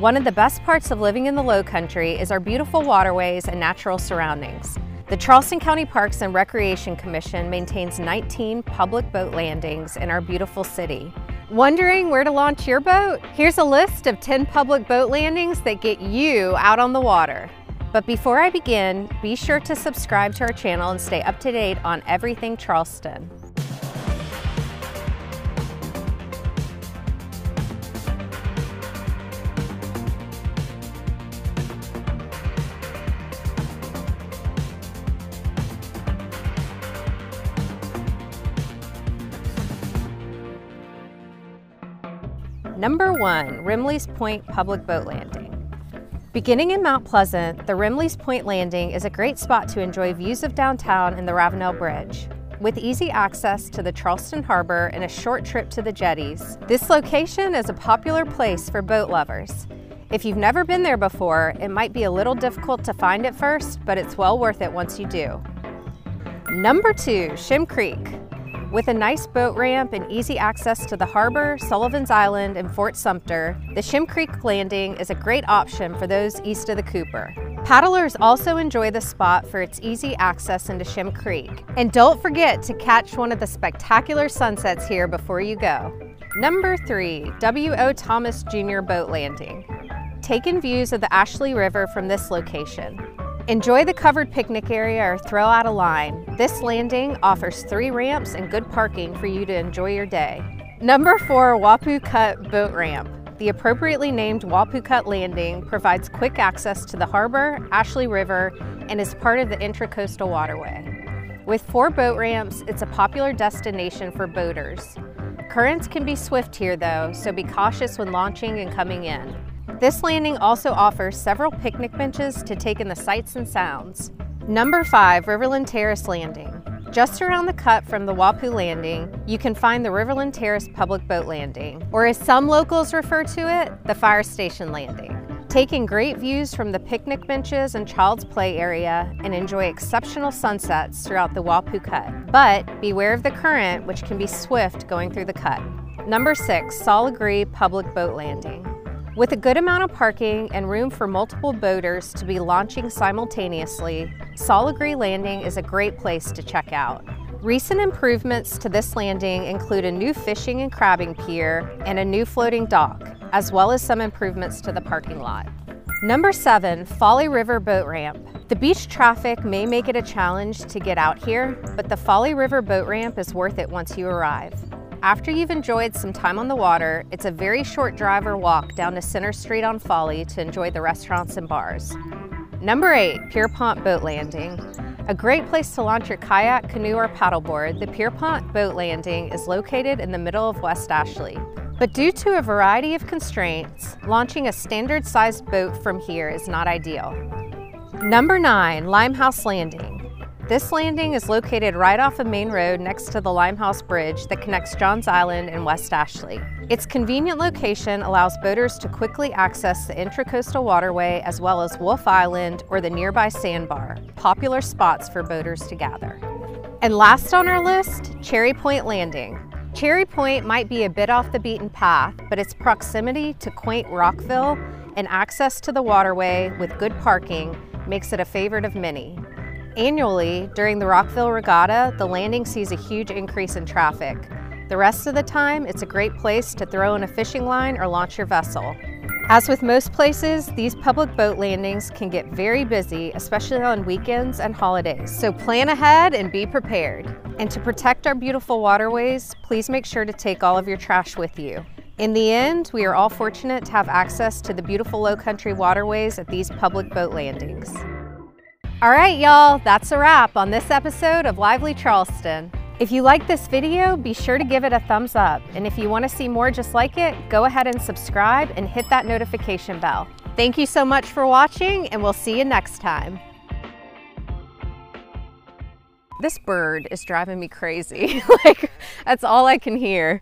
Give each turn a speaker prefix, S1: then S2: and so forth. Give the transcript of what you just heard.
S1: One of the best parts of living in the Low Country is our beautiful waterways and natural surroundings. The Charleston County Parks and Recreation Commission maintains 19 public boat landings in our beautiful city. Wondering where to launch your boat? Here's a list of 10 public boat landings that get you out on the water. But before I begin, be sure to subscribe to our channel and stay up to date on everything Charleston. Number one, Remley's Point Public Boat Landing. Beginning in Mount Pleasant, the Remley's Point Landing is a great spot to enjoy views of downtown and the Ravenel Bridge. With easy access to the Charleston Harbor and a short trip to the jetties, this location is a popular place for boat lovers. If you've never been there before, it might be a little difficult to find at first, but it's well worth it once you do. Number two, Shem Creek. With a nice boat ramp and easy access to the harbor, Sullivan's Island, and Fort Sumter, the Shem Creek Landing is a great option for those east of the Cooper. Paddlers also enjoy the spot for its easy access into Shem Creek. And don't forget to catch one of the spectacular sunsets here before you go. Number three, W.O. Thomas Jr. Boat Landing. Taking views of the Ashley River from this location. Enjoy the covered picnic area or throw out a line. This landing offers three ramps and good parking for you to enjoy your day. Number four, Wappoo Cut Boat Ramp. The appropriately named Wappoo Cut Landing provides quick access to the harbor, Ashley River, and is part of the Intracoastal Waterway. With four boat ramps, it's a popular destination for boaters. Currents can be swift here though, so be cautious when launching and coming in. This landing also offers several picnic benches to take in the sights and sounds. Number 5 Riverland Terrace Landing. Just around the cut from the Wappoo Landing, you can find the Riverland Terrace Public Boat Landing, or as some locals refer to it, the Fire Station Landing. Taking great views from the picnic benches and child's play area and enjoy exceptional sunsets throughout the Wappoo Cut. But beware of the current, which can be swift going through the cut. Number 6 Sol Legare Public Boat Landing. With a good amount of parking and room for multiple boaters to be launching simultaneously, Sol Legare Landing is a great place to check out. Recent improvements to this landing include a new fishing and crabbing pier and a new floating dock, as well as some improvements to the parking lot. Number seven, Folly River Boat Ramp. The beach traffic may make it a challenge to get out here, but the Folly River Boat Ramp is worth it once you arrive. After you've enjoyed some time on the water, it's a very short drive or walk down to Center Street on Folly to enjoy the restaurants and bars. Number eight, Pierpont Boat Landing. A great place to launch your kayak, canoe, or paddleboard, the Pierpont Boat Landing is located in the middle of West Ashley. But due to a variety of constraints, launching a standard sized boat from here is not ideal. Number nine, Limehouse Landing. This landing is located right off a main road next to the Limehouse Bridge that connects Johns Island and West Ashley. Its convenient location allows boaters to quickly access the Intracoastal Waterway as well as Wolf Island or the nearby sandbar, popular spots for boaters to gather. And last on our list, Cherry Point Landing. Cherry Point might be a bit off the beaten path, but its proximity to quaint Rockville and access to the waterway with good parking makes it a favorite of many. Annually, during the Rockville Regatta, the landing sees a huge increase in traffic. The rest of the time, it's a great place to throw in a fishing line or launch your vessel. As with most places, these public boat landings can get very busy, especially on weekends and holidays. So plan ahead and be prepared. And to protect our beautiful waterways, please make sure to take all of your trash with you. In the end, we are all fortunate to have access to the beautiful low country waterways at these public boat landings. All right, y'all, that's a wrap on this episode of Lively Charleston. If you like this video, be sure to give it a thumbs up. And if you want to see more just like it, go ahead and subscribe and hit that notification bell. Thank you so much for watching and we'll see you next time. This bird is driving me crazy. like, that's all I can hear.